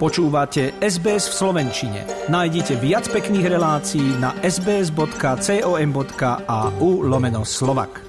Počúvate SBS v Slovenčine. Nájdite viac pekných relácií na sbs.com.au lomeno slovak.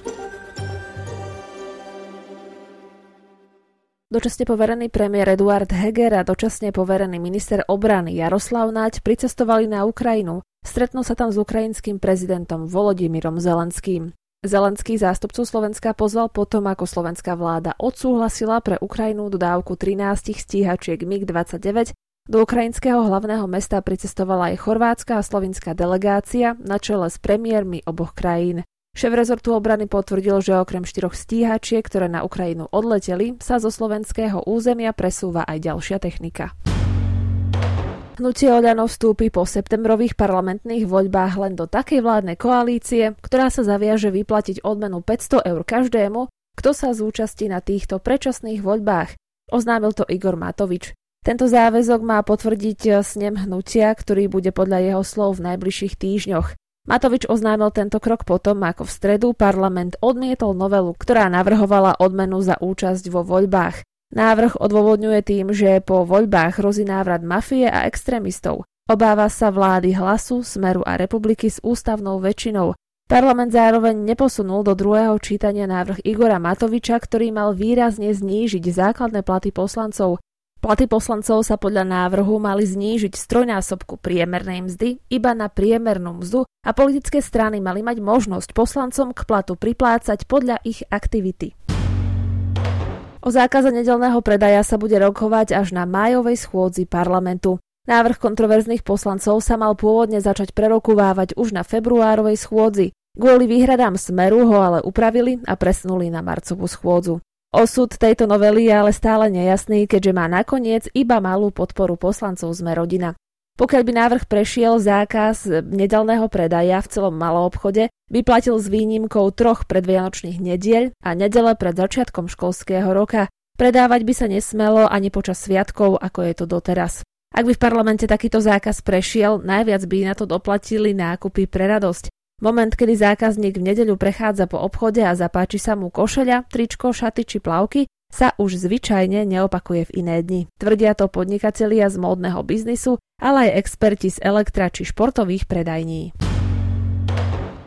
Dočasne poverený premiér Eduard Heger a dočasne poverený minister obrany Jaroslav Naď pricestovali na Ukrajinu. Stretnú sa tam s ukrajinským prezidentom Volodymyrom Zelenským. Zelenský zástupcu Slovenska pozval potom, ako slovenská vláda odsúhlasila pre Ukrajinu dodávku 13 stíhačiek MiG-29. Do ukrajinského hlavného mesta pricestovala aj chorvátska a slovinská delegácia na čele s premiérmi oboch krajín. Šéf rezortu obrany potvrdil, že okrem štyroch stíhačiek, ktoré na Ukrajinu odleteli, sa zo slovenského územia presúva aj ďalšia technika. Hnutie Oľano vstúpi po septembrových parlamentných voľbách len do takej vládnej koalície, ktorá sa zaviaže vyplatiť odmenu 500 eur každému, kto sa zúčastí na týchto predčasných voľbách. Oznámil to Igor Matovič. Tento záväzok má potvrdiť snem hnutia, ktorý bude podľa jeho slov v najbližších týždňoch. Matovič oznámil tento krok potom, ako v stredu parlament odmietol novelu, ktorá navrhovala odmenu za účasť vo voľbách. Návrh odôvodňuje tým, že po voľbách hrozí návrat mafie a extrémistov. Obáva sa vlády hlasu, smeru a republiky s ústavnou väčšinou. Parlament zároveň neposunul do druhého čítania návrh Igora Matoviča, ktorý mal výrazne znížiť základné platy poslancov. Platy poslancov sa podľa návrhu mali znížiť z trojnásobku priemernej mzdy iba na priemernú mzdu a politické strany mali mať možnosť poslancom k platu priplácať podľa ich aktivity. O zákaze nedelného predaja sa bude rokovať až na májovej schôdzi parlamentu. Návrh kontroverzných poslancov sa mal pôvodne začať prerokuvávať už na februárovej schôdzi. Kvôli výhradám Smeru ho ale upravili a presunuli na marcovú schôdzu. Osud tejto novely je ale stále nejasný, keďže má nakoniec iba malú podporu poslancov Rodina. Pokiaľ by návrh prešiel zákaz nedelného predaja v celom maloobchode, by platil s výnimkou troch predvianočných nediel a nedele pred začiatkom školského roka. Predávať by sa nesmelo ani počas sviatkov, ako je to doteraz. Ak by v parlamente takýto zákaz prešiel, najviac by na to doplatili nákupy pre radosť. Moment, kedy zákazník v nedeľu prechádza po obchode a zapáči sa mu košeľa, tričko, šaty či plavky, sa už zvyčajne neopakuje v iné dni. Tvrdia to podnikatelia z módneho biznisu, ale aj experti z elektra či športových predajní.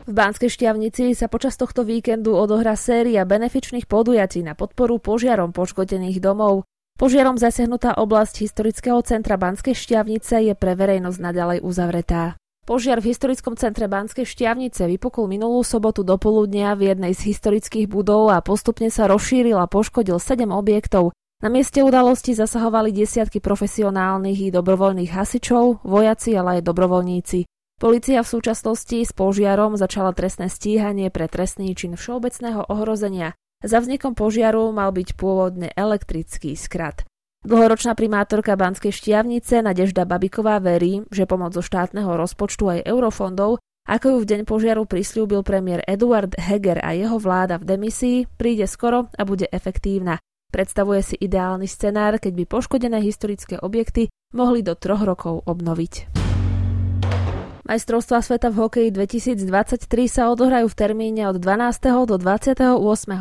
V Banskej šťavnici sa počas tohto víkendu odohrá séria benefičných podujatí na podporu požiarom poškodených domov. Požiarom zasiahnutá oblasť historického centra Banskej šťavnice je pre verejnosť nadalej uzavretá. Požiar v historickom centre Banskej šťavnice vypukol minulú sobotu do poludnia v jednej z historických budov a postupne sa rozšíril a poškodil 7 objektov. Na mieste udalosti zasahovali desiatky profesionálnych i dobrovoľných hasičov, vojaci, ale aj dobrovoľníci. Polícia v súčasnosti s požiarom začala trestné stíhanie pre trestný čin všeobecného ohrozenia. Za vznikom požiaru mal byť pôvodne elektrický skrat. Dlhoročná primátorka Banskej štiavnice Nadežda Babiková verí, že pomoc zo štátneho rozpočtu aj eurofondov, ako ju v deň požiaru prislúbil premiér Eduard Heger a jeho vláda v demisii, príde skoro a bude efektívna. Predstavuje si ideálny scenár, keď by poškodené historické objekty mohli do troch rokov obnoviť. Majstrovstvá sveta v hokeji 2023 sa odohrajú v termíne od 12. do 28.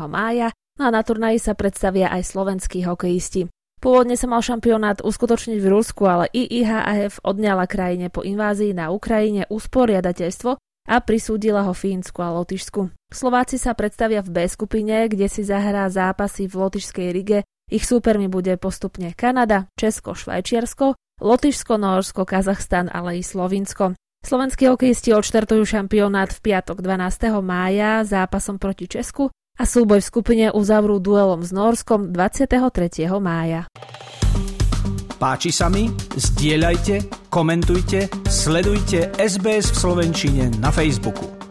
mája no a na turnaji sa predstavia aj slovenskí hokejisti. Pôvodne sa mal šampionát uskutočniť v Rusku, ale IIHF odňala krajine po invázii na Ukrajine usporiadateľstvo a prisúdila ho Fínsku a Lotyšsku. Slováci sa predstavia v B skupine, kde si zahrá zápasy v Lotyšskej Rige. Ich súpermi bude postupne Kanada, Česko, Švajčiarsko, Lotyšsko, Norsko, Kazachstan, ale i Slovinsko. Slovenskí hokejisti odštartujú šampionát v piatok 12. mája zápasom proti Česku a súboj v skupine uzavrú duelom s Norskom 23. mája. Páči sa mi? Zdieľajte, komentujte, sledujte SBS v Slovenčine na Facebooku.